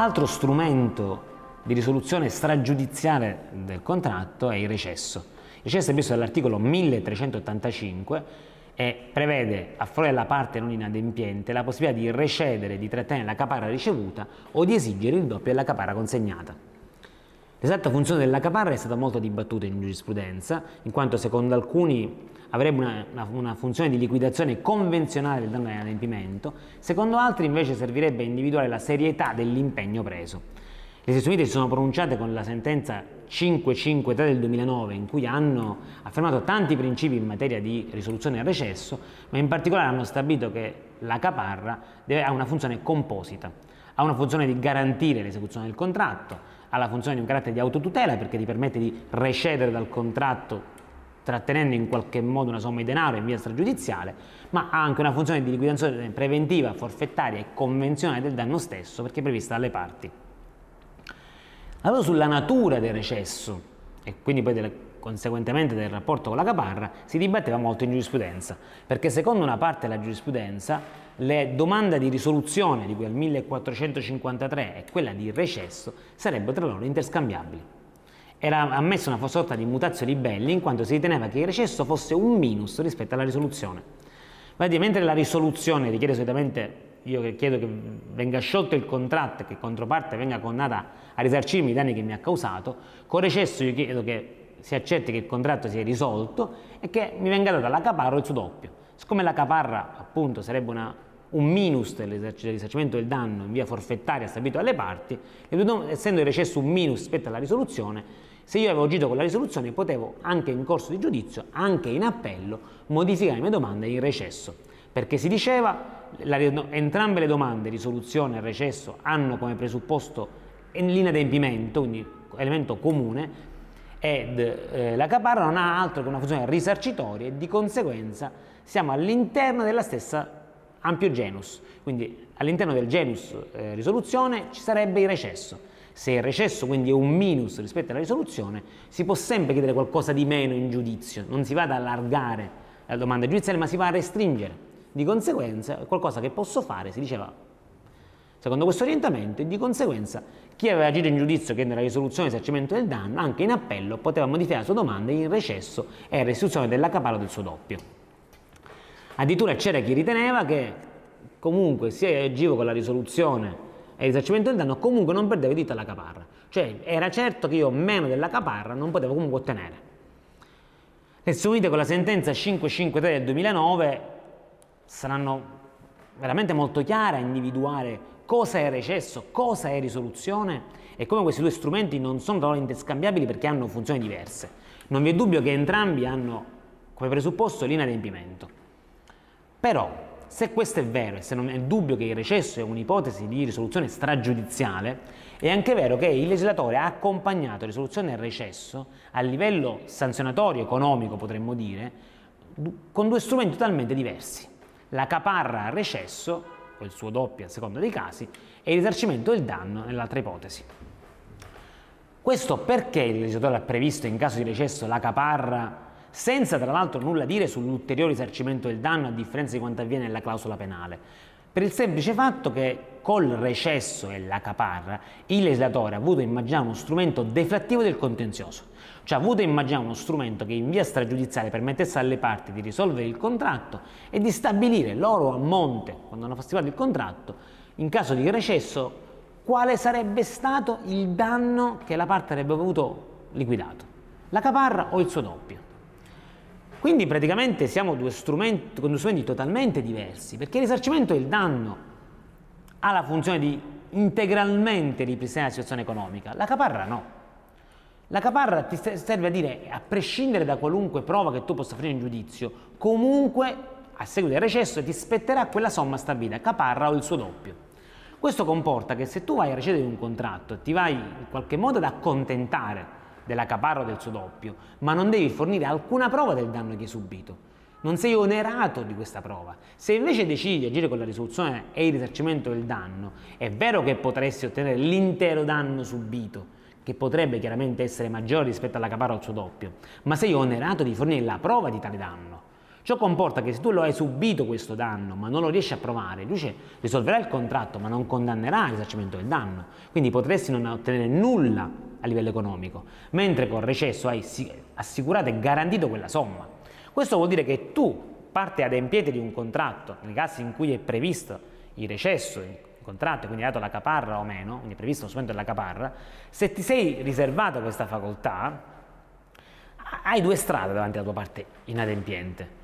Altro strumento di risoluzione stragiudiziale del contratto è il recesso. Il recesso è previsto dall'articolo 1385 e prevede a favore della parte non inadempiente la possibilità di recedere, di trattenere la caparra ricevuta o di esigere il doppio della caparra consegnata. L'esatta funzione della caparra è stata molto dibattuta in giurisprudenza, in quanto secondo alcuni avrebbe una, una, una funzione di liquidazione convenzionale del danno all'adempimento, secondo altri invece servirebbe a individuare la serietà dell'impegno preso. Le Stati Unite si sono pronunciate con la sentenza 553 del 2009 in cui hanno affermato tanti principi in materia di risoluzione al recesso, ma in particolare hanno stabilito che la caparra deve, ha una funzione composita, ha una funzione di garantire l'esecuzione del contratto, ha la funzione di un carattere di autotutela perché ti permette di recedere dal contratto trattenendo in qualche modo una somma di denaro in via stragiudiziale, ma ha anche una funzione di liquidazione preventiva, forfettaria e convenzionale del danno stesso perché è prevista dalle parti. Allora sulla natura del recesso e quindi poi delle, conseguentemente del rapporto con la caparra si dibatteva molto in giurisprudenza, perché secondo una parte della giurisprudenza le domande di risoluzione di al 1453 e quella di recesso sarebbero tra loro interscambiabili. Era ammessa una sorta di mutazio di belli in quanto si riteneva che il recesso fosse un minus rispetto alla risoluzione. mentre la risoluzione richiede solitamente io che chiedo che venga sciolto il contratto e che controparte venga condannata a risarcirmi i danni che mi ha causato, con recesso io chiedo che si accetti che il contratto sia risolto e che mi venga data la caparra o il suo doppio. Siccome la caparra appunto sarebbe una, un minus del risarcimento del danno in via forfettaria stabilito dalle parti, essendo il recesso un minus rispetto alla risoluzione, se io avevo agito con la risoluzione potevo anche in corso di giudizio, anche in appello, modificare le mie domande in recesso perché si diceva la, entrambe le domande, risoluzione e recesso, hanno come presupposto l'inadempimento, quindi elemento comune, ed eh, la caparra non ha altro che una funzione risarcitoria e di conseguenza siamo all'interno della stessa ampio genus, quindi all'interno del genus eh, risoluzione ci sarebbe il recesso. Se il recesso quindi è un minus rispetto alla risoluzione, si può sempre chiedere qualcosa di meno in giudizio, non si va ad allargare la domanda giudiziaria, ma si va a restringere. Di conseguenza, qualcosa che posso fare, si diceva, secondo questo orientamento, e di conseguenza chi aveva agito in giudizio che nella risoluzione di risarcimento del danno, anche in appello, poteva modificare la sua domanda in recesso e restituzione della capara del suo doppio. Addirittura c'era chi riteneva che comunque se agivo con la risoluzione e il del danno, comunque non perdevo diritto alla caparra. Cioè era certo che io meno della caparra non potevo comunque ottenere. E se unite con la sentenza 553 del 2009 saranno veramente molto chiare a individuare cosa è recesso, cosa è risoluzione e come questi due strumenti non sono tra loro interscambiabili perché hanno funzioni diverse. Non vi è dubbio che entrambi hanno come presupposto l'inadempimento. Però, se questo è vero e se non è dubbio che il recesso è un'ipotesi di risoluzione stragiudiziale, è anche vero che il legislatore ha accompagnato risoluzione e recesso a livello sanzionatorio economico, potremmo dire, con due strumenti totalmente diversi la caparra a recesso, o il suo doppio a seconda dei casi, e il risarcimento del danno nell'altra ipotesi. Questo perché il legislatore ha previsto in caso di recesso la caparra senza tra l'altro nulla dire sull'ulteriore risarcimento del danno a differenza di quanto avviene nella clausola penale, per il semplice fatto che col recesso e la caparra il legislatore ha avuto immaginare uno strumento deflattivo del contenzioso, cioè ha avuto immaginare uno strumento che in via stragiudiziale permettesse alle parti di risolvere il contratto e di stabilire loro a monte, quando hanno stimato il contratto, in caso di recesso, quale sarebbe stato il danno che la parte avrebbe avuto liquidato, la caparra o il suo doppio. Quindi praticamente siamo due strumenti, con due strumenti totalmente diversi, perché il risarcimento del danno ha la funzione di integralmente ripristinare la situazione economica, la caparra no. La caparra ti serve a dire, a prescindere da qualunque prova che tu possa fare in giudizio, comunque a seguito del recesso ti spetterà quella somma stabilita, caparra o il suo doppio. Questo comporta che se tu vai a recedere un contratto ti vai in qualche modo ad accontentare della caparra o del suo doppio, ma non devi fornire alcuna prova del danno che hai subito. Non sei onerato di questa prova. Se invece decidi di agire con la risoluzione e il risarcimento del danno, è vero che potresti ottenere l'intero danno subito, che potrebbe chiaramente essere maggiore rispetto alla caparra o al suo doppio, ma sei onerato di fornire la prova di tale danno. Ciò comporta che se tu lo hai subito questo danno ma non lo riesci a provare, giudice risolverà il contratto ma non condannerà il risarcimento del danno, quindi potresti non ottenere nulla a livello economico, mentre con recesso hai assicurato e garantito quella somma. Questo vuol dire che tu, parte adempiente di un contratto, nei casi in cui è previsto il recesso, contratto, quindi hai dato la caparra o meno, quindi è previsto lo strumento della caparra, se ti sei riservato questa facoltà, hai due strade davanti alla tua parte inadempiente.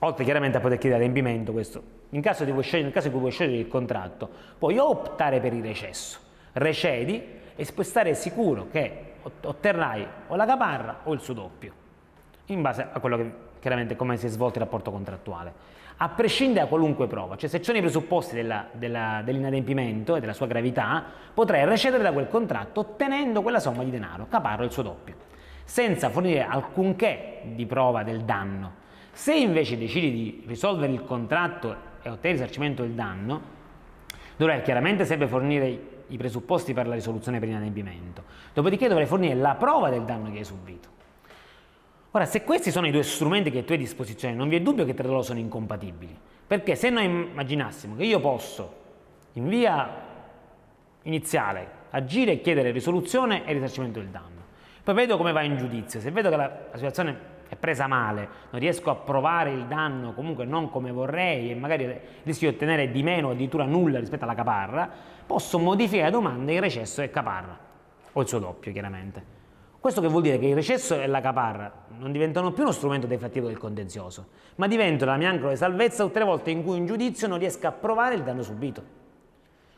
Oltre chiaramente a poter chiedere adempimento, questo, in caso, scegliere, nel caso in cui vuoi scegliere il contratto, puoi optare per il recesso, recedi e puoi stare sicuro che otterrai o la caparra o il suo doppio, in base a quello che chiaramente come si è svolto il rapporto contrattuale. A prescindere da qualunque prova, cioè se ci sono i presupposti della, della, dell'inadempimento e della sua gravità, potrai recedere da quel contratto ottenendo quella somma di denaro, caparra o il suo doppio, senza fornire alcunché di prova del danno se invece decidi di risolvere il contratto e ottenere il risarcimento del danno, dovrai chiaramente sempre fornire i presupposti per la risoluzione per inadempimento, dopodiché dovrai fornire la prova del danno che hai subito. Ora, se questi sono i due strumenti che tu hai a disposizione, non vi è dubbio che tra loro sono incompatibili, perché se noi immaginassimo che io posso in via iniziale agire e chiedere risoluzione e risarcimento del danno, poi vedo come va in giudizio, se vedo che la, la situazione è presa male, non riesco a provare il danno comunque non come vorrei e magari rischio di ottenere di meno o addirittura nulla rispetto alla caparra, posso modificare la domanda in recesso e caparra, o il suo doppio chiaramente. Questo che vuol dire che il recesso e la caparra non diventano più uno strumento deflattivo del contenzioso, ma diventano la mia ancora di salvezza tutte le volte in cui in giudizio non riesco a provare il danno subito.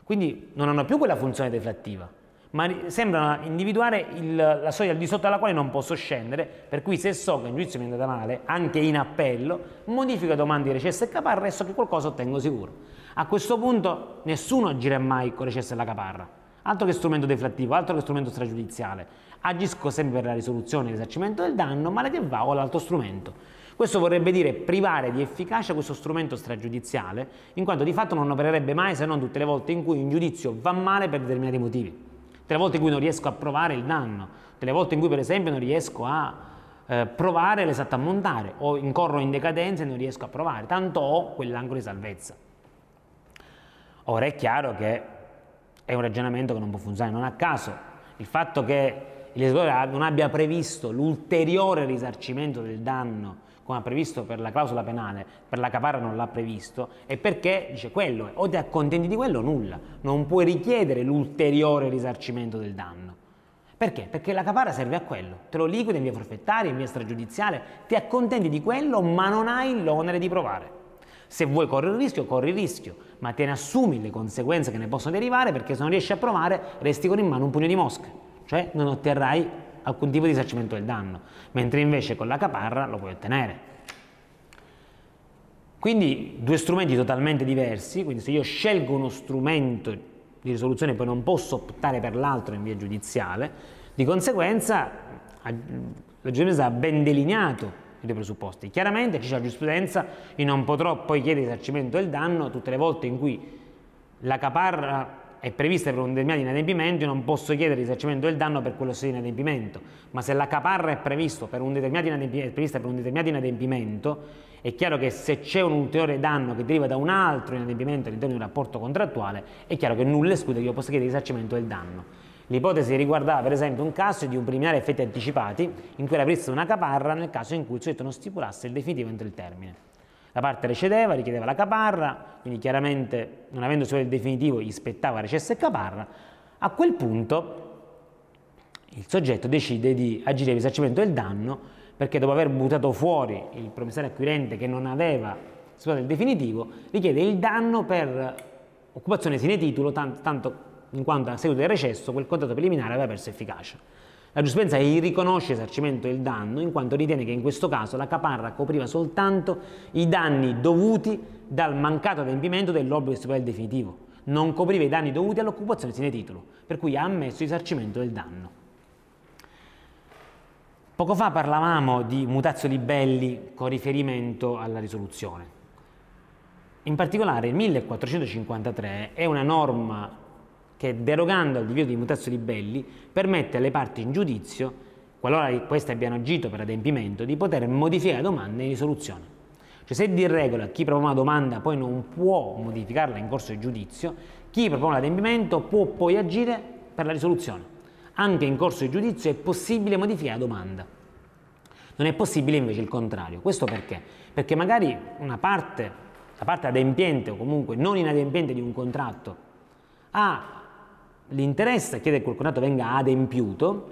Quindi non hanno più quella funzione deflattiva, ma sembrano individuare il, la soglia al di sotto della quale non posso scendere, per cui se so che un giudizio mi è andato male, anche in appello, modifico domande di recesso e caparra e so che qualcosa ottengo sicuro. A questo punto nessuno agirà mai con recesso e la caparra, altro che strumento deflattivo, altro che strumento stragiudiziale. Agisco sempre per la risoluzione e risarcimento del danno, che va o l'altro strumento. Questo vorrebbe dire privare di efficacia questo strumento stragiudiziale, in quanto di fatto non opererebbe mai se non tutte le volte in cui un giudizio va male per determinati motivi delle volte in cui non riesco a provare il danno, delle volte in cui per esempio non riesco a eh, provare l'esatto ammontare o incorro in decadenza e non riesco a provare, tanto ho quell'angolo di salvezza. Ora è chiaro che è un ragionamento che non può funzionare, non a caso il fatto che il legislatore non abbia previsto l'ulteriore risarcimento del danno come ha previsto per la clausola penale, per la caparra non l'ha previsto, e perché dice quello, o ti accontenti di quello o nulla, non puoi richiedere l'ulteriore risarcimento del danno. Perché? Perché la caparra serve a quello, te lo liquidi in via forfettaria, in via stragiudiziale, ti accontenti di quello ma non hai l'onere di provare. Se vuoi correre il rischio, corri il rischio, ma te ne assumi le conseguenze che ne possono derivare perché se non riesci a provare resti con in mano un pugno di mosche, cioè non otterrai alcun tipo di risarcimento del danno, mentre invece con la caparra lo puoi ottenere. Quindi due strumenti totalmente diversi, quindi se io scelgo uno strumento di risoluzione poi non posso optare per l'altro in via giudiziale, di conseguenza la giurisprudenza ha ben delineato i due presupposti. Chiaramente c'è la giurisprudenza, io non potrò poi chiedere risarcimento del danno tutte le volte in cui la caparra è prevista per un determinato inadempimento, io non posso chiedere risarcimento del danno per quello stesso inadempimento, ma se la caparra è, prevista per un determinato inadempimento, è chiaro che se c'è un ulteriore danno che deriva da un altro inadempimento all'interno di un rapporto contrattuale, è chiaro che nulla esclude che io possa chiedere risarcimento del danno. L'ipotesi riguardava per esempio un caso di un preliminare effetti anticipati in cui era prevista una caparra nel caso in cui il soggetto non stipulasse il definitivo entro il termine. La parte recedeva, richiedeva la caparra, quindi chiaramente non avendo solo il definitivo gli spettava recesso e caparra. A quel punto il soggetto decide di agire il risarcimento del danno perché dopo aver buttato fuori il promissario acquirente che non aveva stipulato il definitivo, richiede il danno per occupazione sine tanto, tanto in quanto a seguito del recesso quel contratto preliminare aveva perso efficacia. La giurisprudenza riconosce risarcimento del danno in quanto ritiene che in questo caso la caparra copriva soltanto i danni dovuti dal mancato adempimento dell'obbligo stipulare il definitivo, non copriva i danni dovuti all'occupazione sine titolo, per cui ha ammesso risarcimento del danno. Poco fa parlavamo di mutazio libelli con riferimento alla risoluzione. In particolare il 1453 è una norma che derogando al divieto di mutazio libelli permette alle parti in giudizio, qualora queste abbiano agito per adempimento, di poter modificare domande in risoluzione. Cioè se di regola chi propone una domanda poi non può modificarla in corso di giudizio, chi propone l'adempimento può poi agire per la risoluzione. Anche in corso di giudizio è possibile modificare la domanda. Non è possibile invece il contrario. Questo perché? Perché magari una parte, la parte adempiente o comunque non inadempiente di un contratto ha l'interesse a chiedere che quel contratto venga adempiuto,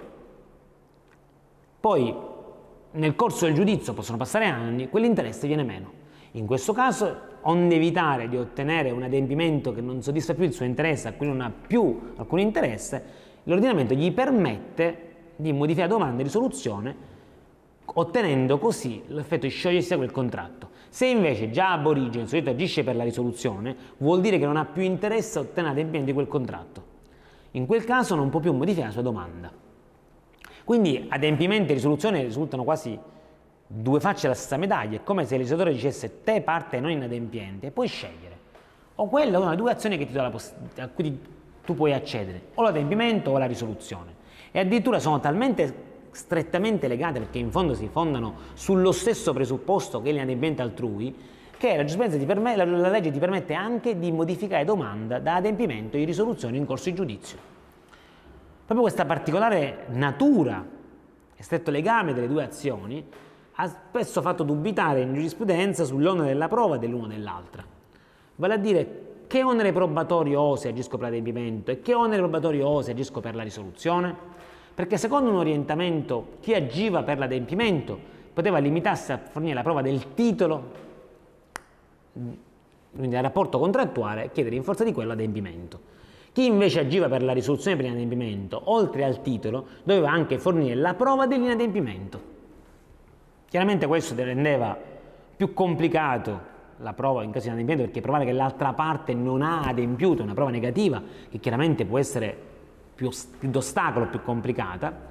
poi nel corso del giudizio possono passare anni, quell'interesse viene meno. In questo caso, onde evitare di ottenere un adempimento che non soddisfa più il suo interesse, a cui non ha più alcun interesse, l'ordinamento gli permette di modificare domanda di risoluzione ottenendo così l'effetto di sciogliersi da quel contratto. Se invece già ab origine il soggetto agisce per la risoluzione, vuol dire che non ha più interesse a ottenere l'adempimento di quel contratto. In quel caso non può più modificare la sua domanda. Quindi adempimento e risoluzione risultano quasi due facce della stessa medaglia, è come se il legislatore dicesse te parte non inadempiente, puoi scegliere o quella o una due azioni a cui tu puoi accedere, o l'adempimento o la risoluzione. E addirittura sono talmente strettamente legate perché in fondo si fondano sullo stesso presupposto che è l'inadempimento altrui, che la, permette, la, la legge ti permette anche di modificare domanda da adempimento di risoluzione in corso di giudizio. Proprio questa particolare natura e stretto legame delle due azioni ha spesso fatto dubitare in giurisprudenza sull'onere della prova dell'una o dell'altra. Vale a dire che onere probatorio ho se agisco per l'adempimento e che onere probatorio ho se agisco per la risoluzione? perché secondo un orientamento chi agiva per l'adempimento poteva limitarsi a fornire la prova del titolo, quindi del rapporto contrattuale, chiedere in forza di quello adempimento. Chi invece agiva per la risoluzione per l'inadempimento, oltre al titolo, doveva anche fornire la prova dell'inadempimento. Chiaramente questo rendeva più complicato la prova in caso di inadempimento perché provare che l'altra parte non ha adempiuto, una prova negativa, che chiaramente può essere più, più d'ostacolo, più complicata,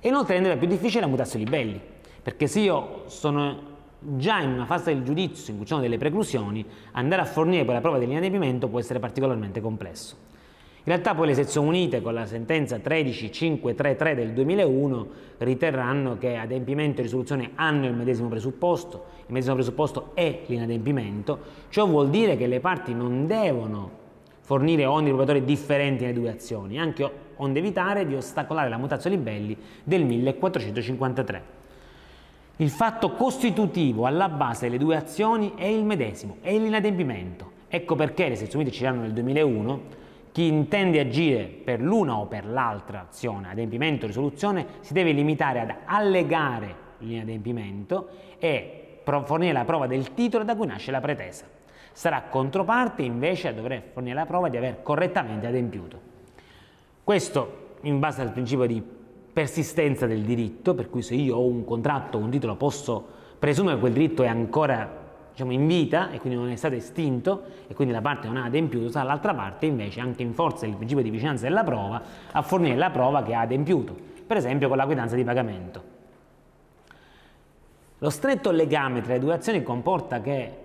e inoltre rendeva più difficile la mutazione libelli, perché se io sono già in una fase del giudizio in cui ci sono delle preclusioni, andare a fornire poi la prova dell'inadempimento può essere particolarmente complesso. In realtà poi le sezioni unite con la sentenza 13533 del 2001 riterranno che adempimento e risoluzione hanno il medesimo presupposto, il medesimo presupposto è l'inadempimento, ciò vuol dire che le parti non devono fornire oneri probatori differenti nelle due azioni, anche onde evitare di ostacolare la mutazione libelli del 1453. Il fatto costitutivo alla base delle due azioni è il medesimo, è l'inadempimento. Ecco perché le sezioni unite ci danno nel 2001 chi intende agire per l'una o per l'altra azione, adempimento o risoluzione, si deve limitare ad allegare l'inadempimento e fornire la prova del titolo da cui nasce la pretesa sarà controparte invece a dover fornire la prova di aver correttamente adempiuto. Questo in base al principio di persistenza del diritto, per cui se io ho un contratto un titolo posso presumere che quel diritto è ancora diciamo, in vita e quindi non è stato estinto e quindi la parte non ha adempiuto, l'altra parte invece anche in forza del principio di vicinanza della prova a fornire la prova che ha adempiuto, per esempio con la quietanza di pagamento. Lo stretto legame tra le due azioni comporta che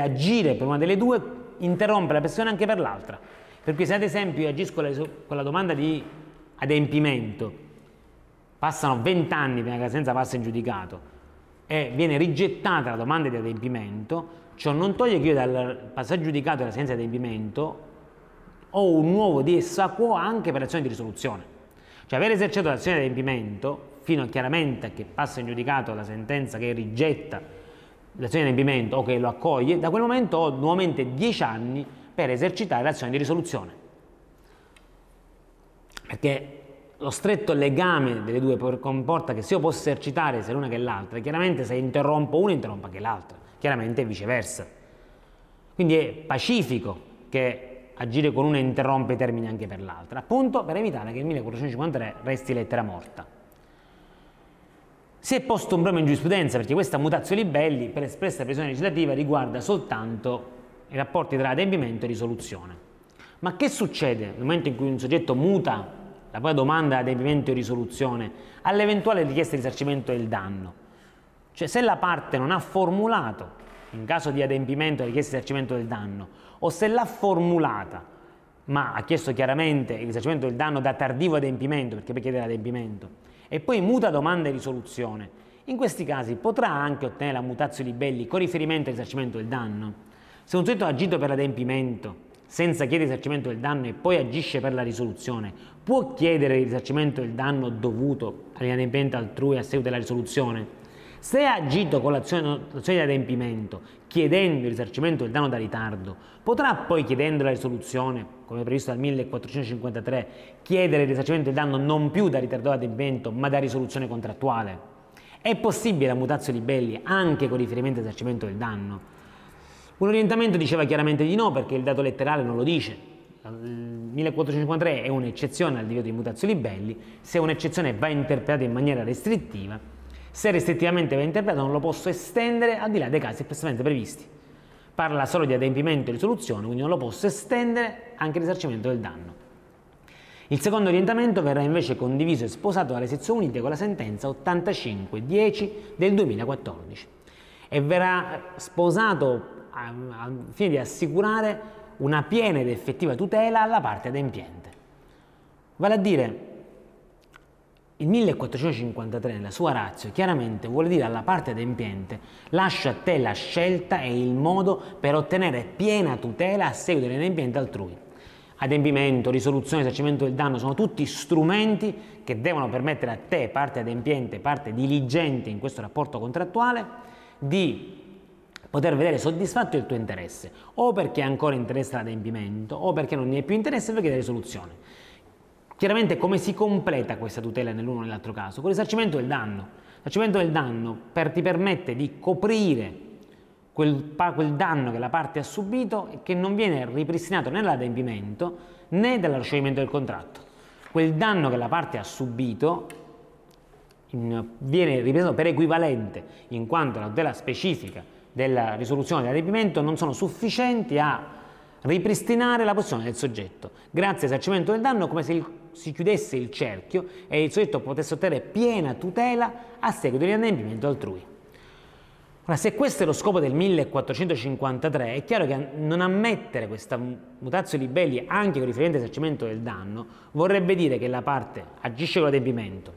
agire per una delle due interrompe la pressione anche per l'altra. Per cui se ad esempio io agisco con la domanda di adempimento, passano 20 anni prima che la sentenza passi in giudicato e viene rigettata la domanda di adempimento, ciò non toglie che io dal passaggio giudicato della sentenza di adempimento ho un nuovo di essa quo anche per l'azione di risoluzione. Cioè aver esercitato l'azione di adempimento fino chiaramente a che passa in giudicato la sentenza che rigetta l'azione di adempimento o che lo accoglie, da quel momento ho nuovamente 10 anni per esercitare l'azione di risoluzione. Perché lo stretto legame delle due comporta che se io posso esercitare sia l'una che l'altra, chiaramente se interrompo una interrompo anche l'altra, chiaramente viceversa. Quindi è pacifico che agire con una interrompe i termini anche per l'altra, appunto per evitare che il 1453 resti lettera morta. Si è posto un problema in giurisprudenza perché questa mutazione libelli per espressa previsione legislativa riguarda soltanto i rapporti tra adempimento e risoluzione. Ma che succede nel momento in cui un soggetto muta la propria domanda di adempimento e risoluzione all'eventuale richiesta di risarcimento del danno? Cioè se la parte non ha formulato in caso di adempimento la richiesta di risarcimento del danno o se l'ha formulata ma ha chiesto chiaramente il risarcimento del danno da tardivo adempimento perché per chiedere l'adempimento e poi muta domanda e risoluzione In questi casi potrà anche ottenere la mutazio libelli con riferimento al risarcimento del danno. Se un soggetto ha agito per l'adempimento senza chiedere risarcimento del danno e poi agisce per la risoluzione, può chiedere il risarcimento del danno dovuto all'inadempimento altrui a seguito della risoluzione? Se ha agito con l'azione di adempimento chiedendo il risarcimento del danno da ritardo, potrà poi chiedendo la risoluzione, come previsto dal 1453, chiedere il risarcimento del danno non più da ritardato adempimento ma da risoluzione contrattuale? È possibile la mutazio libelli anche con riferimento al risarcimento del danno? Un orientamento diceva chiaramente di no perché il dato letterale non lo dice. Il 1453 è un'eccezione al divieto di mutazio libelli, se un'eccezione va interpretata in maniera restrittiva, se restrittivamente va interpretata non lo posso estendere al di là dei casi espressamente previsti. Parla solo di adempimento e risoluzione, quindi non lo posso estendere anche al risarcimento del danno. Il secondo orientamento verrà invece condiviso e sposato dalle sezioni unite con la sentenza 85-10 del 2014 e verrà sposato al fine di assicurare una piena ed effettiva tutela alla parte adempiente. Vale a dire, il 1453 nella sua razza chiaramente vuole dire alla parte adempiente lascio a te la scelta e il modo per ottenere piena tutela a seguito dell'adempiente altrui. Adempimento, risoluzione, risarcimento del danno sono tutti strumenti che devono permettere a te, parte adempiente, parte diligente in questo rapporto contrattuale, di poter vedere soddisfatto il tuo interesse, o perché ancora interessa l'adempimento, o perché non ne è più interesse perché la risoluzione. Chiaramente come si completa questa tutela nell'uno o nell'altro caso? Con risarcimento del danno. Il risarcimento del danno per, ti permette di coprire quel, quel, danno che la parte ha subito e che non viene ripristinato né dall'adempimento né dallo scioglimento del contratto. Quel danno che la parte ha subito viene ripreso per equivalente in quanto la tutela specifica della risoluzione dell'adempimento non sono sufficienti a ripristinare la posizione del soggetto. Grazie al risarcimento del danno come se il, si chiudesse il cerchio e il soggetto potesse ottenere piena tutela a seguito dell'adempimento altrui. Ora, se questo è lo scopo del 1453, è chiaro che non ammettere questa mutazio libelli anche con riferimento al risarcimento del danno vorrebbe dire che la parte agisce con l'adempimento,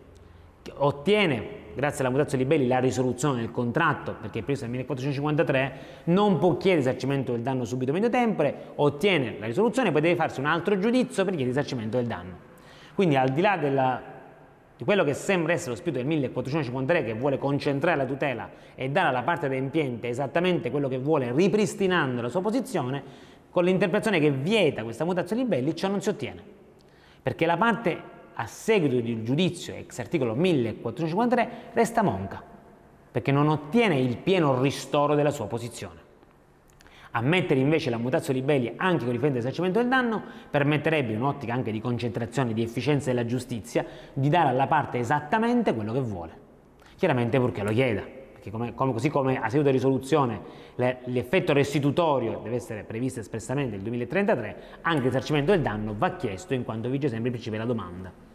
ottiene grazie alla mutazio libelli la risoluzione del contratto, perché è previsto nel 1453, non può chiedere risarcimento del danno subito medio tempore, ottiene la risoluzione, poi deve farsi un altro giudizio per chiedere risarcimento del danno. Quindi al di là della, di quello che sembra essere lo spirito del 1453 che vuole concentrare la tutela e dare alla parte adempiente esattamente quello che vuole ripristinando la sua posizione, con l'interpretazione che vieta questa mutazio libelli ciò non si ottiene. Perché la parte a seguito del giudizio ex articolo 1453 resta monca, perché non ottiene il pieno ristoro della sua posizione. Ammettere invece la mutazio libelli anche con riferimento all'esercimento del danno permetterebbe, in un'ottica anche di concentrazione di efficienza della giustizia, di dare alla parte esattamente quello che vuole. Chiaramente purché lo chieda, perché come, come, così come a seguito di risoluzione l'effetto restitutorio deve essere previsto espressamente nel 2033, anche il risarcimento del danno va chiesto in quanto vige sempre il principio della domanda.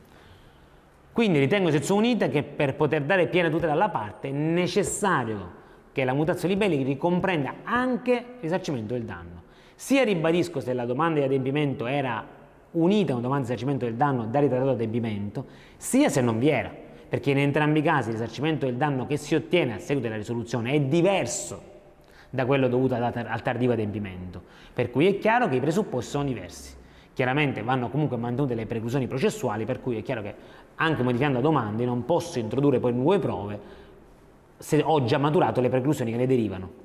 Quindi ritengo sezione unita che per poter dare piena tutela alla parte è necessario che la mutazione libelli ricomprenda anche il risarcimento del danno. Sia ribadisco se la domanda di adempimento era unita a una domanda di risarcimento del danno da ritardato adempimento, sia se non vi era, perché in entrambi i casi il risarcimento del danno che si ottiene a seguito della risoluzione è diverso da quello dovuto al tardivo adempimento, per cui è chiaro che i presupposti sono diversi. Chiaramente vanno comunque mantenute le preclusioni processuali, per cui è chiaro che anche modificando la domanda non posso introdurre poi nuove prove se ho già maturato le preclusioni che ne derivano.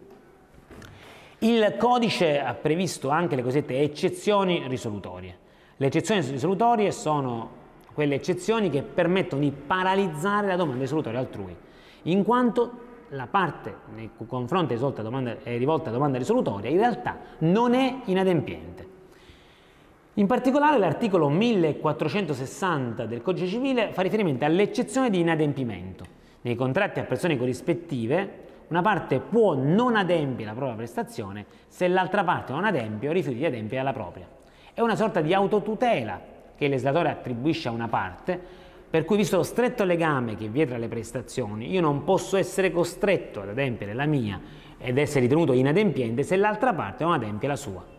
Il codice ha previsto anche le cosiddette eccezioni risolutorie. Le eccezioni risolutorie sono quelle eccezioni che permettono di paralizzare la domanda risolutoria altrui, in quanto la parte nei confronti è rivolta a domanda risolutoria in realtà non è inadempiente. In particolare l'articolo 1460 del Codice Civile fa riferimento all'eccezione di inadempimento. Nei contratti a persone corrispettive una parte può non adempiere la propria prestazione se l'altra parte non adempie o rifiuta di adempiere la propria. È una sorta di autotutela che il legislatore attribuisce a una parte, per cui visto lo stretto legame che vi è tra le prestazioni, io non posso essere costretto ad adempiere la mia ed essere ritenuto inadempiente se l'altra parte non adempie la sua.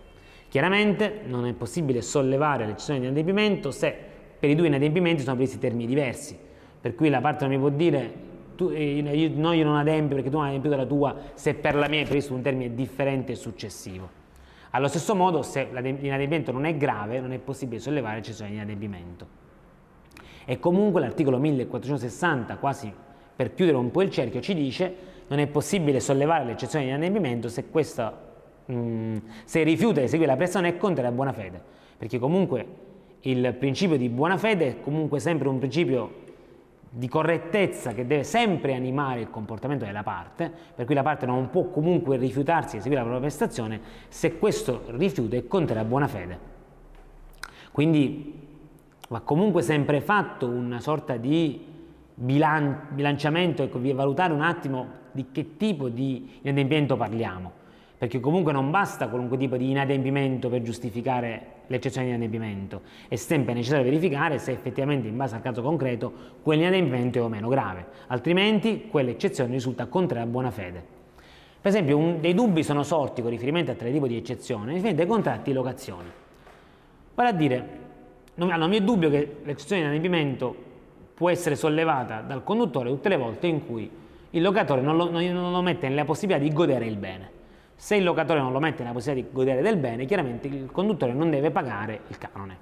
Chiaramente non è possibile sollevare l'eccezione di inadempimento se per i due inadempimenti sono previsti termini diversi, per cui la parte non mi può dire tu, eh, io, no, io non adempio perché tu non hai adempiuto la tua se per la mia è previsto un termine differente e successivo. Allo stesso modo, se l'inadempimento non è grave, non è possibile sollevare l'eccezione di inadempimento. E comunque l'articolo 1460, quasi per chiudere un po' il cerchio, ci dice non è possibile sollevare l'eccezione di inadempimento se, questa, mm, se rifiuta di eseguire la prestazione è contraria a buona fede, perché comunque il principio di buona fede è comunque sempre un principio di correttezza che deve sempre animare il comportamento della parte, per cui la parte non può comunque rifiutarsi di eseguire la propria prestazione se questo rifiuto è contrario a buona fede. Quindi va comunque sempre fatto una sorta di bilan bilanciamento, ecco, valutare un attimo di che tipo di inadempimento parliamo perché comunque non basta qualunque tipo di inadempimento per giustificare l'eccezione di inadempimento, è sempre necessario verificare se effettivamente in base al caso concreto quell'inadempimento è o meno grave, altrimenti quell'eccezione risulta contraria a buona fede. Per esempio, un, dei dubbi sono sorti con riferimento a tale tipo di eccezione, riferimento ai contratti di locazione. Vale a dire, non, allora, non è dubbio che l'eccezione di inadempimento può essere sollevata dal conduttore tutte le volte in cui il locatore non lo, non lo mette nella possibilità di godere il bene. Se il locatore non lo mette nella possibilità di godere del bene, chiaramente il conduttore non deve pagare il canone.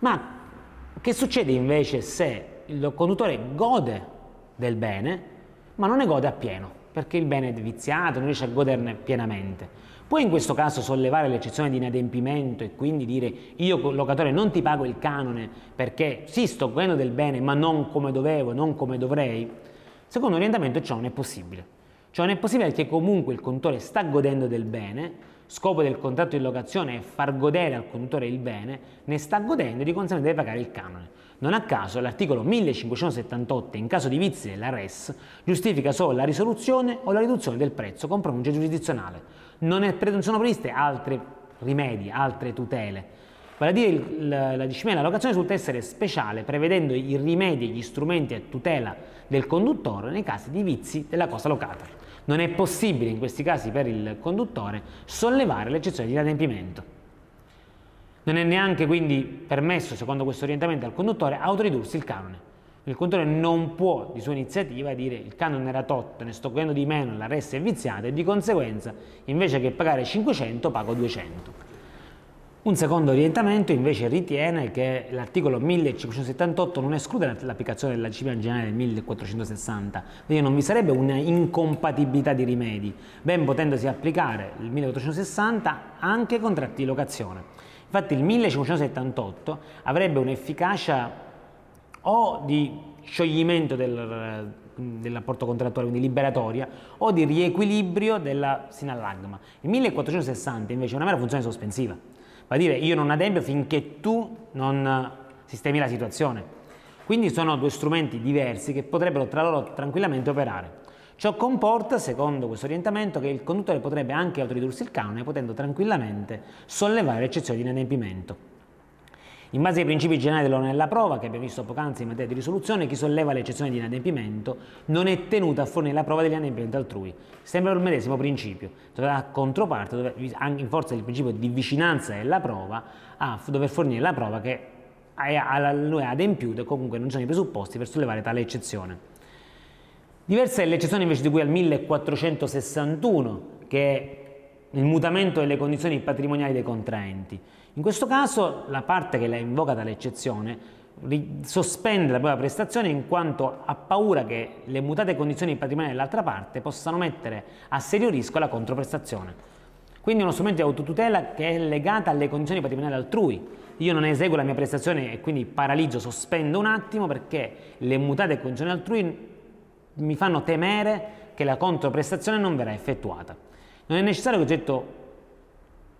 Ma che succede invece se il conduttore gode del bene, ma non ne gode appieno, perché il bene è viziato, non riesce a goderne pienamente? Può in questo caso sollevare l'eccezione di inadempimento e quindi dire io locatore non ti pago il canone perché sì sto godendo del bene ma non come dovevo, non come dovrei? Secondo l'orientamento ciò non è possibile. Cioè non è possibile che comunque il conduttore sta godendo del bene, scopo del contratto di locazione è far godere al conduttore il bene, ne sta godendo e di conseguenza deve pagare il canone. Non a caso l'articolo 1578 in caso di vizi della RES giustifica solo la risoluzione o la riduzione del prezzo con pronuncia giurisdizionale. Non, è, non sono previste altri rimedi, altre tutele. Vale a dire la, la disciplina della locazione risulta essere speciale, prevedendo i rimedi e gli strumenti a tutela del conduttore nei casi di vizi della cosa locata. Non è possibile in questi casi per il conduttore sollevare l'eccezione di inadempimento. Non è neanche quindi permesso, secondo questo orientamento, al conduttore autoridursi il canone. Il conduttore non può di sua iniziativa dire il canone era tot, ne sto godendo di meno, la resta è viziata e di conseguenza invece che pagare 500 pago 200. Un secondo orientamento invece ritiene che l'articolo 1578 non esclude l'applicazione della disciplina generale del 1460, quindi non vi sarebbe una incompatibilità di rimedi, ben potendosi applicare il 1460 anche contratti di locazione. Infatti il 1578 avrebbe un'efficacia o di scioglimento del, del contrattuale, quindi liberatoria, o di riequilibrio della sinallagma. Il 1460 invece è una mera funzione sospensiva Va a dire io non adempio finché tu non sistemi la situazione. Quindi sono due strumenti diversi che potrebbero tra loro tranquillamente operare. Ciò comporta, secondo questo orientamento, che il conduttore potrebbe anche autoridursi il canone potendo tranquillamente sollevare l'eccezione di inadempimento. In base ai principi generali dell'onere della prova, che abbiamo visto poc'anzi in materia di risoluzione, chi solleva l'eccezione di inadempimento non è tenuto a fornire la prova degli inadempimenti altrui. Sempre il medesimo principio. La controparte, dove, in forza del principio di vicinanza della prova, a dover fornire la prova che lui ha adempiuto e comunque non ci sono i presupposti per sollevare tale eccezione. Diversa è l'eccezione invece di cui al 1461, che è il mutamento delle condizioni patrimoniali dei contraenti. In questo caso la parte che la invoca dall'eccezione sospende la propria prestazione in quanto ha paura che le mutate condizioni patrimoniali dell'altra parte possano mettere a serio rischio la controprestazione. Quindi è uno strumento di autotutela che è legata alle condizioni patrimoniali altrui. Io non eseguo la mia prestazione e quindi paralizzo, sospendo un attimo perché le mutate condizioni altrui mi fanno temere che la controprestazione non verrà effettuata. Non è necessario che l'oggetto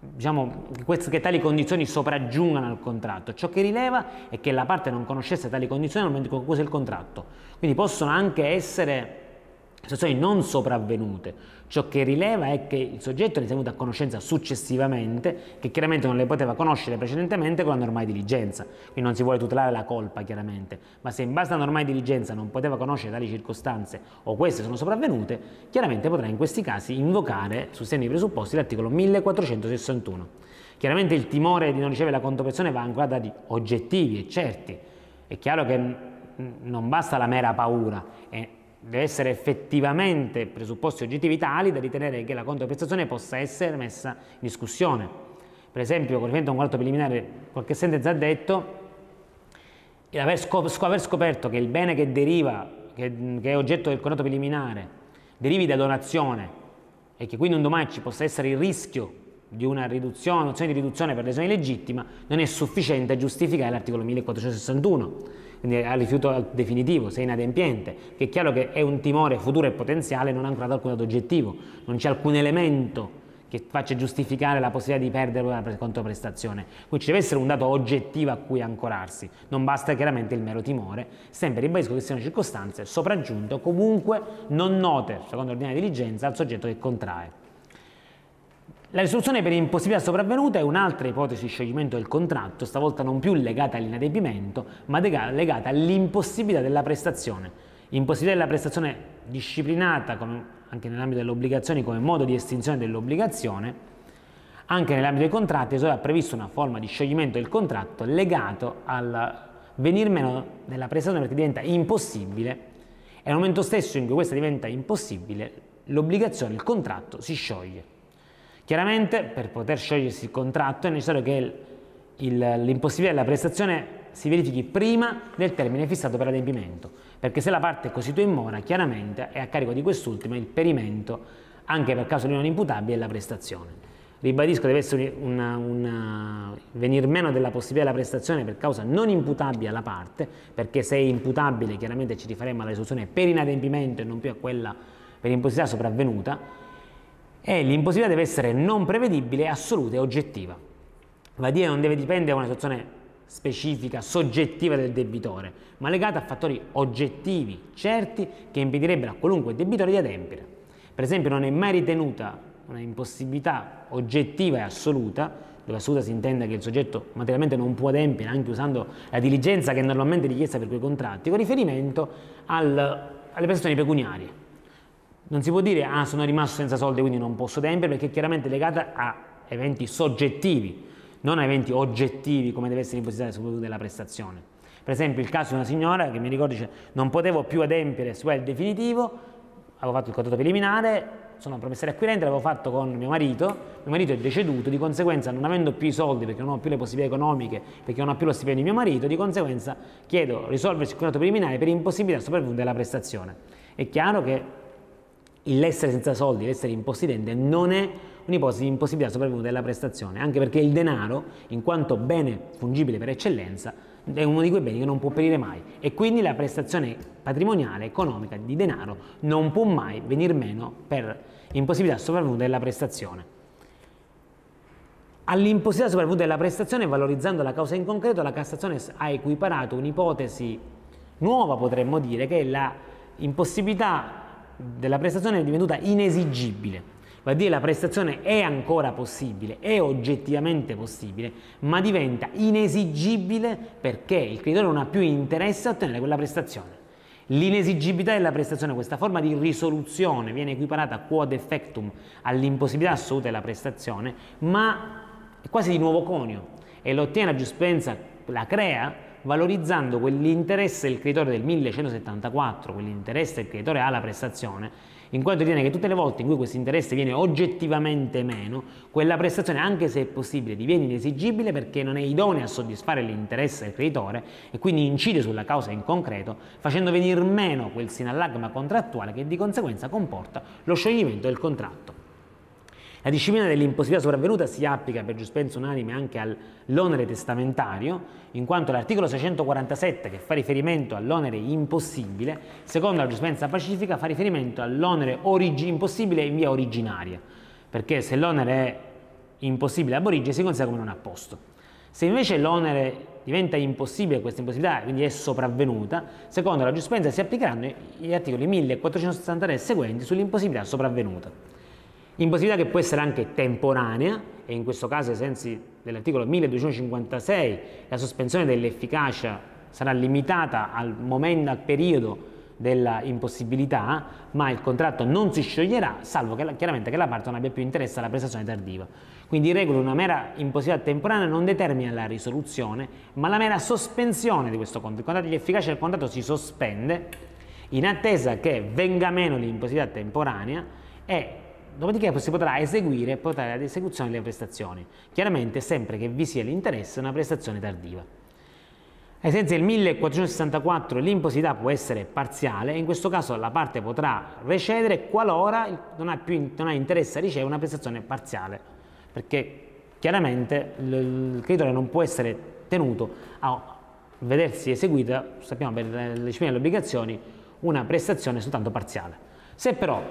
diciamo, che tali condizioni sopraggiungano al contratto. Ciò che rileva è che la parte non conoscesse tali condizioni nel momento in cui concluse il contratto. Quindi possono anche essere situazioni non sopravvenute. Ciò che rileva è che il soggetto ne è tenuto a conoscenza successivamente, che chiaramente non le poteva conoscere precedentemente con la normale diligenza. Quindi non si vuole tutelare la colpa, chiaramente, ma se in base alla normale diligenza non poteva conoscere tali circostanze o queste sono sopravvenute, chiaramente potrà in questi casi invocare, su segni presupposti, l'articolo 1461. Chiaramente il timore di non ricevere la contropressione va ancora dati oggettivi e certi. È chiaro che non basta la mera paura, eh, deve essere effettivamente presupposti oggettivi tali da ritenere che la controprestazione possa essere messa in discussione. Per esempio, con riferimento a un contratto preliminare, qualche sentenza ha detto aver, scop aver scoperto che il bene che deriva, che, che è oggetto del contratto preliminare, derivi da donazione e che quindi un domani ci possa essere il rischio di una riduzione, un'opzione di riduzione per lesione legittima, non è sufficiente a giustificare l'articolo 1461, quindi al rifiuto definitivo, se è inadempiente, che è chiaro che è un timore futuro e potenziale, non ha ancora alcun dato oggettivo, non c'è alcun elemento che faccia giustificare la possibilità di perdere una controprestazione. Quindi ci deve essere un dato oggettivo a cui ancorarsi, non basta chiaramente il mero timore, sempre ribadisco che siano circostanze sopraggiunte o comunque non note, secondo l'ordinaria diligenza, al soggetto che contrae. La risoluzione per impossibilità sopravvenuta è un'altra ipotesi di scioglimento del contratto, stavolta non più legata all'inadempimento, ma legata all'impossibilità della prestazione. Impossibilità della prestazione disciplinata con, anche nell'ambito delle obbligazioni come modo di estinzione dell'obbligazione, anche nell'ambito dei contratti è previsto una forma di scioglimento del contratto legato al venir meno della prestazione perché diventa impossibile e al momento stesso in cui questa diventa impossibile l'obbligazione, il contratto si scioglie. Chiaramente per poter sciogliersi il contratto è necessario che l'impossibilità della prestazione si verifichi prima del termine fissato per l'adempimento, perché se la parte è costituita in mora, chiaramente è a carico di quest'ultima il perimento, anche per caso di non imputabile, della prestazione. Ribadisco, deve essere una, una, venir meno della possibilità della prestazione per causa non imputabile alla parte, perché se è imputabile chiaramente ci rifaremo alla risoluzione per inadempimento e non più a quella per impossibilità sopravvenuta, e l'impossibilità deve essere non prevedibile, assoluta e oggettiva. Va dire non deve dipendere da una situazione specifica, soggettiva del debitore, ma legata a fattori oggettivi, certi, che impedirebbero a qualunque debitore di adempiere. Per esempio non è mai ritenuta una impossibilità oggettiva e assoluta, dove assoluta si intende che il soggetto materialmente non può adempiere anche usando la diligenza che è normalmente richiesta per quei contratti, con riferimento al, alle prestazioni pecuniarie. Non si può dire ah sono rimasto senza soldi quindi non posso adempiere perché è chiaramente legata a eventi soggettivi, non a eventi oggettivi come deve essere impositato soprattutto della prestazione. Per esempio il caso di una signora che mi ricorda dice non potevo più adempiere su il definitivo, avevo fatto il contratto preliminare, sono promessario acquirente, l'avevo fatto con mio marito, mio marito è deceduto, di conseguenza non avendo più i soldi perché non ho più le possibilità economiche, perché non ho più lo stipendio di mio marito, di conseguenza chiedo risolversi il contratto preliminare per impossibilità sopravvenuta della prestazione. È chiaro che l'essere senza soldi, l'essere impossidente non è un'ipotesi di impossibilità sopravvenuta della prestazione, anche perché il denaro, in quanto bene fungibile per eccellenza, è uno di quei beni che non può perire mai e quindi la prestazione patrimoniale, economica di denaro non può mai venir meno per impossibilità sopravvenuta della prestazione. All'impossibilità sopravvenuta della prestazione, valorizzando la causa in concreto, la Cassazione ha equiparato un'ipotesi nuova, potremmo dire, che è la impossibilità della prestazione è divenuta inesigibile. A dire la prestazione è ancora possibile, è oggettivamente possibile, ma diventa inesigibile perché il creditore non ha più interesse a ottenere quella prestazione. L'inesigibilità della prestazione, questa forma di risoluzione, viene equiparata quod effectum all'impossibilità assoluta della prestazione, ma è quasi di nuovo conio e lo ottiene la giurisprudenza, la crea valorizzando quell'interesse del creditore del 1174, quell'interesse del creditore alla prestazione, in quanto ritiene che tutte le volte in cui questo interesse viene oggettivamente meno, quella prestazione, anche se è possibile, diviene inesigibile perché non è idonea a soddisfare l'interesse del creditore e quindi incide sulla causa in concreto, facendo venire meno quel sinallagma contrattuale che di conseguenza comporta lo scioglimento del contratto. La disciplina dell'impossibilità sopravvenuta si applica per giustizia unanime anche all'onere testamentario, in quanto l'articolo 647 che fa riferimento all'onere impossibile, secondo la giustizia pacifica fa riferimento all'onere impossibile in via originaria, perché se l'onere è impossibile ab origine si considera come non a posto. Se invece l'onere diventa impossibile, questa impossibilità quindi è sopravvenuta, secondo la giustizia si applicheranno gli articoli 1463 e seguenti sull'impossibilità sopravvenuta. Impossibilità che può essere anche temporanea, e in questo caso ai sensi dell'articolo 1256 la sospensione dell'efficacia sarà limitata al momento, al periodo della impossibilità, ma il contratto non si scioglierà, salvo che chiaramente che la parte non abbia più interesse alla prestazione tardiva. Quindi in regola una mera impossibilità temporanea non determina la risoluzione, ma la mera sospensione di questo contratto. Il contratto di efficacia del contratto si sospende in attesa che venga meno l'impossibilità temporanea e dopodiché si potrà eseguire e portare ad esecuzione le prestazioni. Chiaramente sempre che vi sia l'interesse una prestazione tardiva. Ai sensi del 1464 l'imposibilità può essere parziale e in questo caso la parte potrà recedere qualora non ha, più, non ha interesse a ricevere una prestazione parziale, perché chiaramente il creditore non può essere tenuto a vedersi eseguita, sappiamo per le discipline delle obbligazioni, una prestazione soltanto parziale. Se però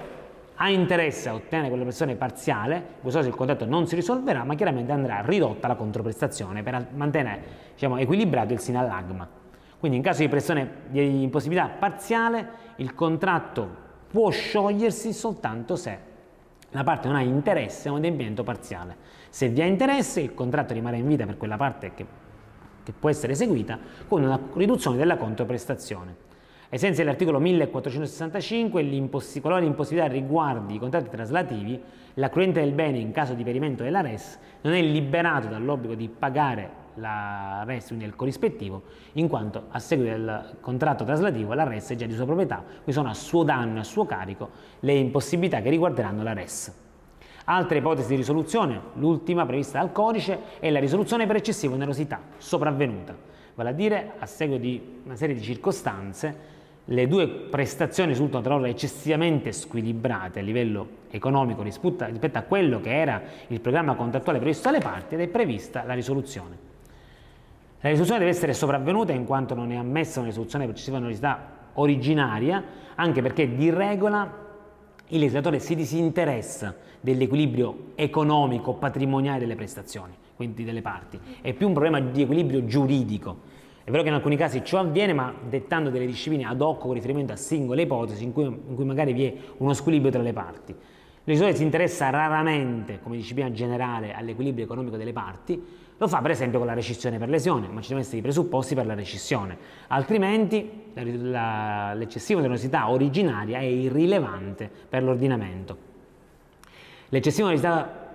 ha interesse a ottenere quella prestazione parziale, in questo caso il contratto non si risolverà, ma chiaramente andrà ridotta la controprestazione per mantenere diciamo, equilibrato il sinallagma. Quindi in caso di pressione di impossibilità parziale, il contratto può sciogliersi soltanto se la parte non ha interesse a un adempimento parziale. Se vi ha interesse, il contratto rimane in vita per quella parte che, che può essere eseguita con una riduzione della controprestazione. Ai sensi dell'articolo 1465, qualora l'impossibilità riguardi i contratti traslativi, l'accruente del bene in caso di perimento della res non è liberato dall'obbligo di pagare la res, quindi il corrispettivo, in quanto a seguito del contratto traslativo la res è già di sua proprietà, quindi sono a suo danno e a suo carico le impossibilità che riguarderanno la res. Altre ipotesi di risoluzione, l'ultima prevista dal codice, è la risoluzione per eccessiva onerosità sopravvenuta, vale a dire a seguito di una serie di circostanze le due prestazioni risultano tra loro eccessivamente squilibrate a livello economico rispetto a quello che era il programma contrattuale previsto dalle parti ed è prevista la risoluzione. La risoluzione deve essere sopravvenuta in quanto non è ammessa una risoluzione per eccessiva onerosità originaria, anche perché di regola il legislatore si disinteressa dell'equilibrio economico patrimoniale delle prestazioni, quindi delle parti, è più un problema di equilibrio giuridico è vero che in alcuni casi ciò avviene, ma dettando delle discipline ad hoc con riferimento a singole ipotesi in cui, in cui magari vi è uno squilibrio tra le parti. Il si interessa raramente, come disciplina generale, all'equilibrio economico delle parti, lo fa per esempio con la rescissione per lesione, ma ci devono essere i presupposti per la rescissione, altrimenti l'eccessiva onerosità originaria è irrilevante per l'ordinamento. L'eccessiva onerosità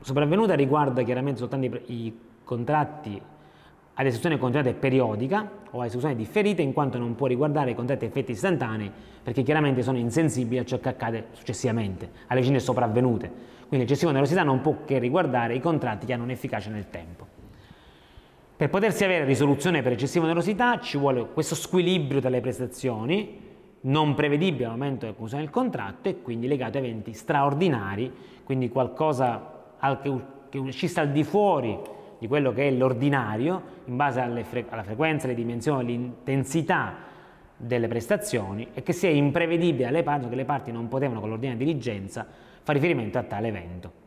sopravvenuta riguarda chiaramente soltanto i, i contratti ad esecuzione continuata e periodica o a esecuzione differita in quanto non può riguardare i contratti effetti istantanei perché chiaramente sono insensibili a ciò che accade successivamente, alle vicende sopravvenute. Quindi l'eccessiva onerosità non può che riguardare i contratti che hanno un'efficacia nel tempo. Per potersi avere risoluzione per eccessiva onerosità ci vuole questo squilibrio tra le prestazioni non prevedibile al momento della conclusione del contratto e quindi legato a eventi straordinari, quindi qualcosa che uscisse al di fuori di quello che è l'ordinario in base fre alla frequenza, alle dimensioni, all'intensità delle prestazioni e che sia imprevedibile alle parti, che le parti non potevano con l'ordinaria diligenza fare riferimento a tale evento.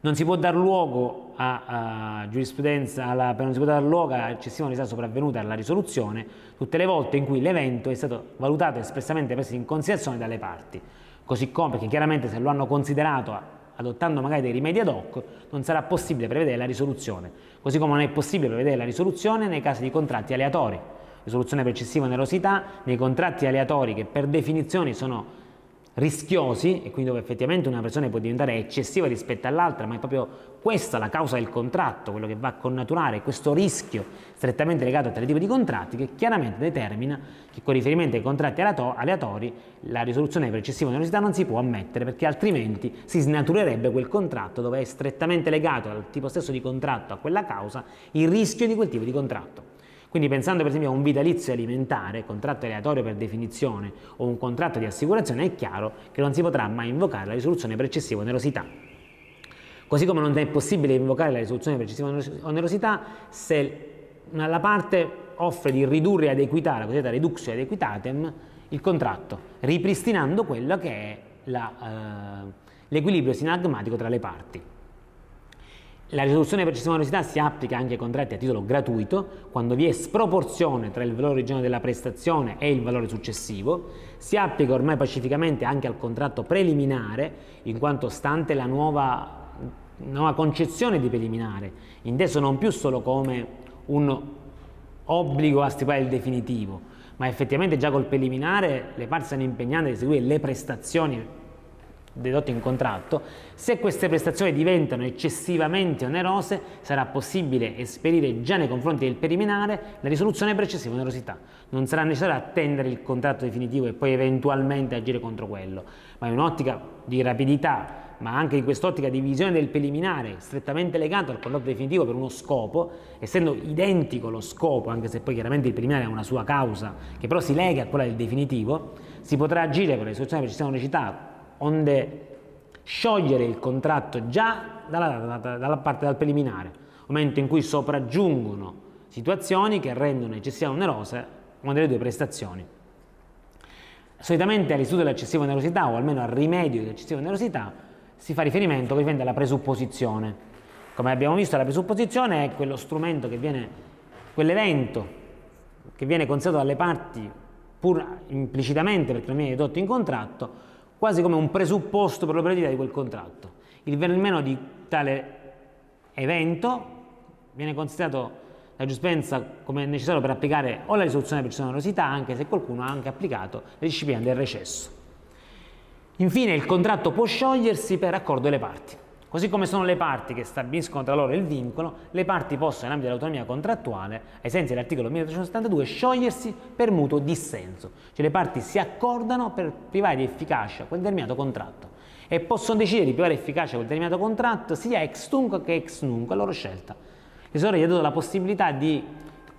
Non si può dar luogo a, a giurisprudenza, alla, non si può dar luogo a eccessiva unità sopravvenuta alla risoluzione tutte le volte in cui l'evento è stato valutato espressamente preso in considerazione dalle parti, così come perché chiaramente se lo hanno considerato adottando magari dei rimedi ad hoc, non sarà possibile prevedere la risoluzione, così come non è possibile prevedere la risoluzione nei casi di contratti aleatori. Risoluzione per eccessiva onerosità nei contratti aleatori che per definizione sono rischiosi e quindi dove effettivamente una persona può diventare eccessiva rispetto all'altra, ma è proprio questa la causa del contratto, quello che va a connaturare questo rischio strettamente legato a tale tipo di contratti che chiaramente determina che con riferimento ai contratti aleatori la risoluzione per eccessiva onerosità non si può ammettere perché altrimenti si snaturerebbe quel contratto dove è strettamente legato al tipo stesso di contratto, a quella causa, il rischio di quel tipo di contratto. Quindi pensando per esempio a un vitalizio alimentare, contratto aleatorio per definizione o un contratto di assicurazione, è chiaro che non si potrà mai invocare la risoluzione per eccessiva onerosità. Così come non è possibile invocare la risoluzione per eccessiva onerosità se la parte offre di ridurre ad equità, la cosiddetta reductio ad equitatem, il contratto, ripristinando quello che è eh, l'equilibrio sinagmatico tra le parti. La risoluzione per eccessiva onerosità si applica anche ai contratti a titolo gratuito quando vi è sproporzione tra il valore originario della prestazione e il valore successivo, si applica ormai pacificamente anche al contratto preliminare in quanto stante la nuova, nuova concezione di preliminare, inteso non più solo come un obbligo a stipulare il definitivo, ma effettivamente già col preliminare le parti sono impegnate a eseguire le prestazioni dedotte in contratto, se queste prestazioni diventano eccessivamente onerose sarà possibile esperire già nei confronti del preliminare la risoluzione per eccessiva onerosità. Non sarà necessario attendere il contratto definitivo e poi eventualmente agire contro quello, ma in un'ottica di rapidità ma anche in quest'ottica di visione del preliminare strettamente legato al contratto definitivo per uno scopo, essendo identico lo scopo, anche se poi chiaramente il preliminare ha una sua causa, che però si lega a quella del definitivo, si potrà agire con le soluzioni per sistema unicità, onde sciogliere il contratto già dalla, dalla parte del preliminare, momento in cui sopraggiungono situazioni che rendono eccessivamente onerose una delle due prestazioni. Solitamente all'istituto dell'eccessiva onerosità o almeno al rimedio dell'eccessiva onerosità si fa riferimento ovviamente alla presupposizione. Come abbiamo visto la presupposizione è quello strumento che viene, quell'evento che viene considerato dalle parti pur implicitamente perché non viene dedotto in contratto, quasi come un presupposto per l'operatività di quel contratto. Il venir meno di tale evento viene considerato la giustizia come necessario per applicare o la risoluzione per onerosità, anche se qualcuno ha anche applicato la disciplina del recesso. Infine il contratto può sciogliersi per accordo delle parti. Così come sono le parti che stabiliscono tra loro il vincolo, le parti possono, in ambito dell'autonomia contrattuale, ai sensi dell'articolo 1372, sciogliersi per mutuo dissenso. Cioè le parti si accordano per privare di efficacia quel determinato contratto e possono decidere di privare efficacia quel determinato contratto sia ex tunc che ex nunc, a loro scelta. Il tesoro gli ha dato la possibilità di,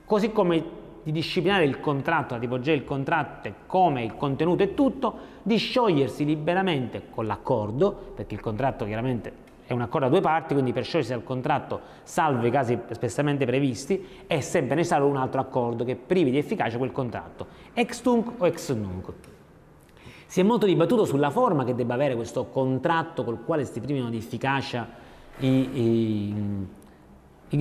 così come di disciplinare il contratto, la tipologia del contratto come il contenuto e tutto, di sciogliersi liberamente con l'accordo, perché il contratto chiaramente è un accordo a due parti, quindi per sciogliersi dal contratto, salvo i casi espressamente previsti, è sempre necessario un altro accordo che privi di efficacia quel contratto, ex tunc o ex nunc. Si è molto dibattuto sulla forma che debba avere questo contratto col quale si privino di efficacia i, i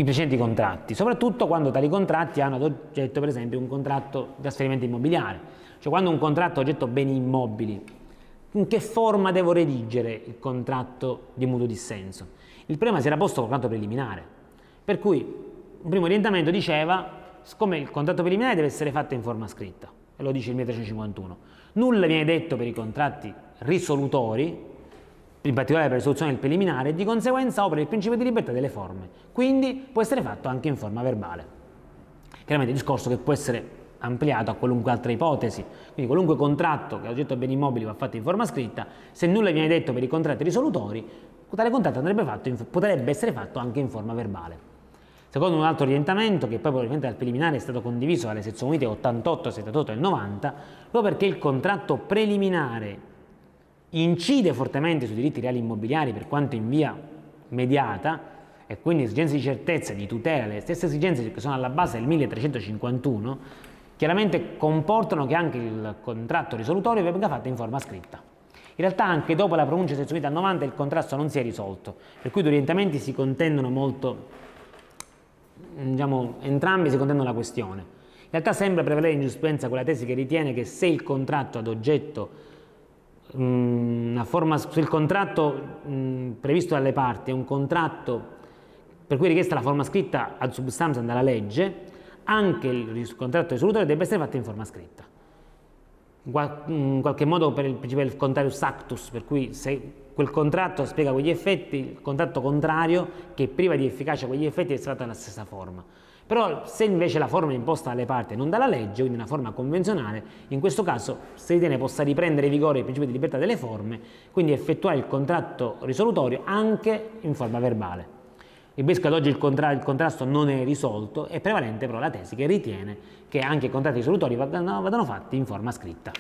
i precedenti contratti, soprattutto quando tali contratti hanno ad oggetto per esempio un contratto di trasferimento immobiliare, cioè quando un contratto ha oggetto beni immobili, in che forma devo redigere il contratto di mutuo dissenso? Il problema si era posto col contratto preliminare, per cui un primo orientamento diceva, siccome il contratto preliminare deve essere fatto in forma scritta, e lo dice il 1351, nulla viene detto per i contratti risolutori, in particolare per risoluzione del preliminare, e di conseguenza opera il principio di libertà delle forme, quindi può essere fatto anche in forma verbale. Chiaramente il discorso che può essere ampliato a qualunque altra ipotesi, quindi qualunque contratto che ha oggetto beni immobili va fatto in forma scritta, se nulla viene detto per i contratti risolutori, tale contratto in, potrebbe essere fatto anche in forma verbale. Secondo un altro orientamento, che poi probabilmente dal preliminare è stato condiviso dalle sezioni unite 88, 78 e 90, proprio perché il contratto preliminare incide fortemente sui diritti reali immobiliari per quanto in via mediata e quindi esigenze di certezza di tutela, le stesse esigenze che sono alla base del 1351, chiaramente comportano che anche il contratto risolutorio venga fatto in forma scritta. In realtà anche dopo la pronuncia sezione 90 il contrasto non si è risolto, per cui i due orientamenti si contendono molto, diciamo, entrambi si contendono la questione. In realtà sembra prevalere in giurisprudenza quella tesi che ritiene che se il contratto ad oggetto una forma, se il contratto mh, previsto dalle parti è un contratto per cui è richiesta la forma scritta ad substanza dalla legge, anche il contratto risolutore deve essere fatto in forma scritta. In qualche modo per il principio del contrarius actus, per cui se quel contratto spiega quegli effetti, il contratto contrario che priva di efficacia quegli effetti essere fatto nella stessa forma. Però se invece la forma è imposta dalle parti e non dalla legge, quindi una forma convenzionale, in questo caso si ritiene possa riprendere vigore il principio di libertà delle forme, quindi effettuare il contratto risolutorio anche in forma verbale. Ribadisco ad oggi il, contra il, contrasto non è risolto, è prevalente però la tesi che ritiene che anche i contratti risolutori vadano fatti in forma scritta.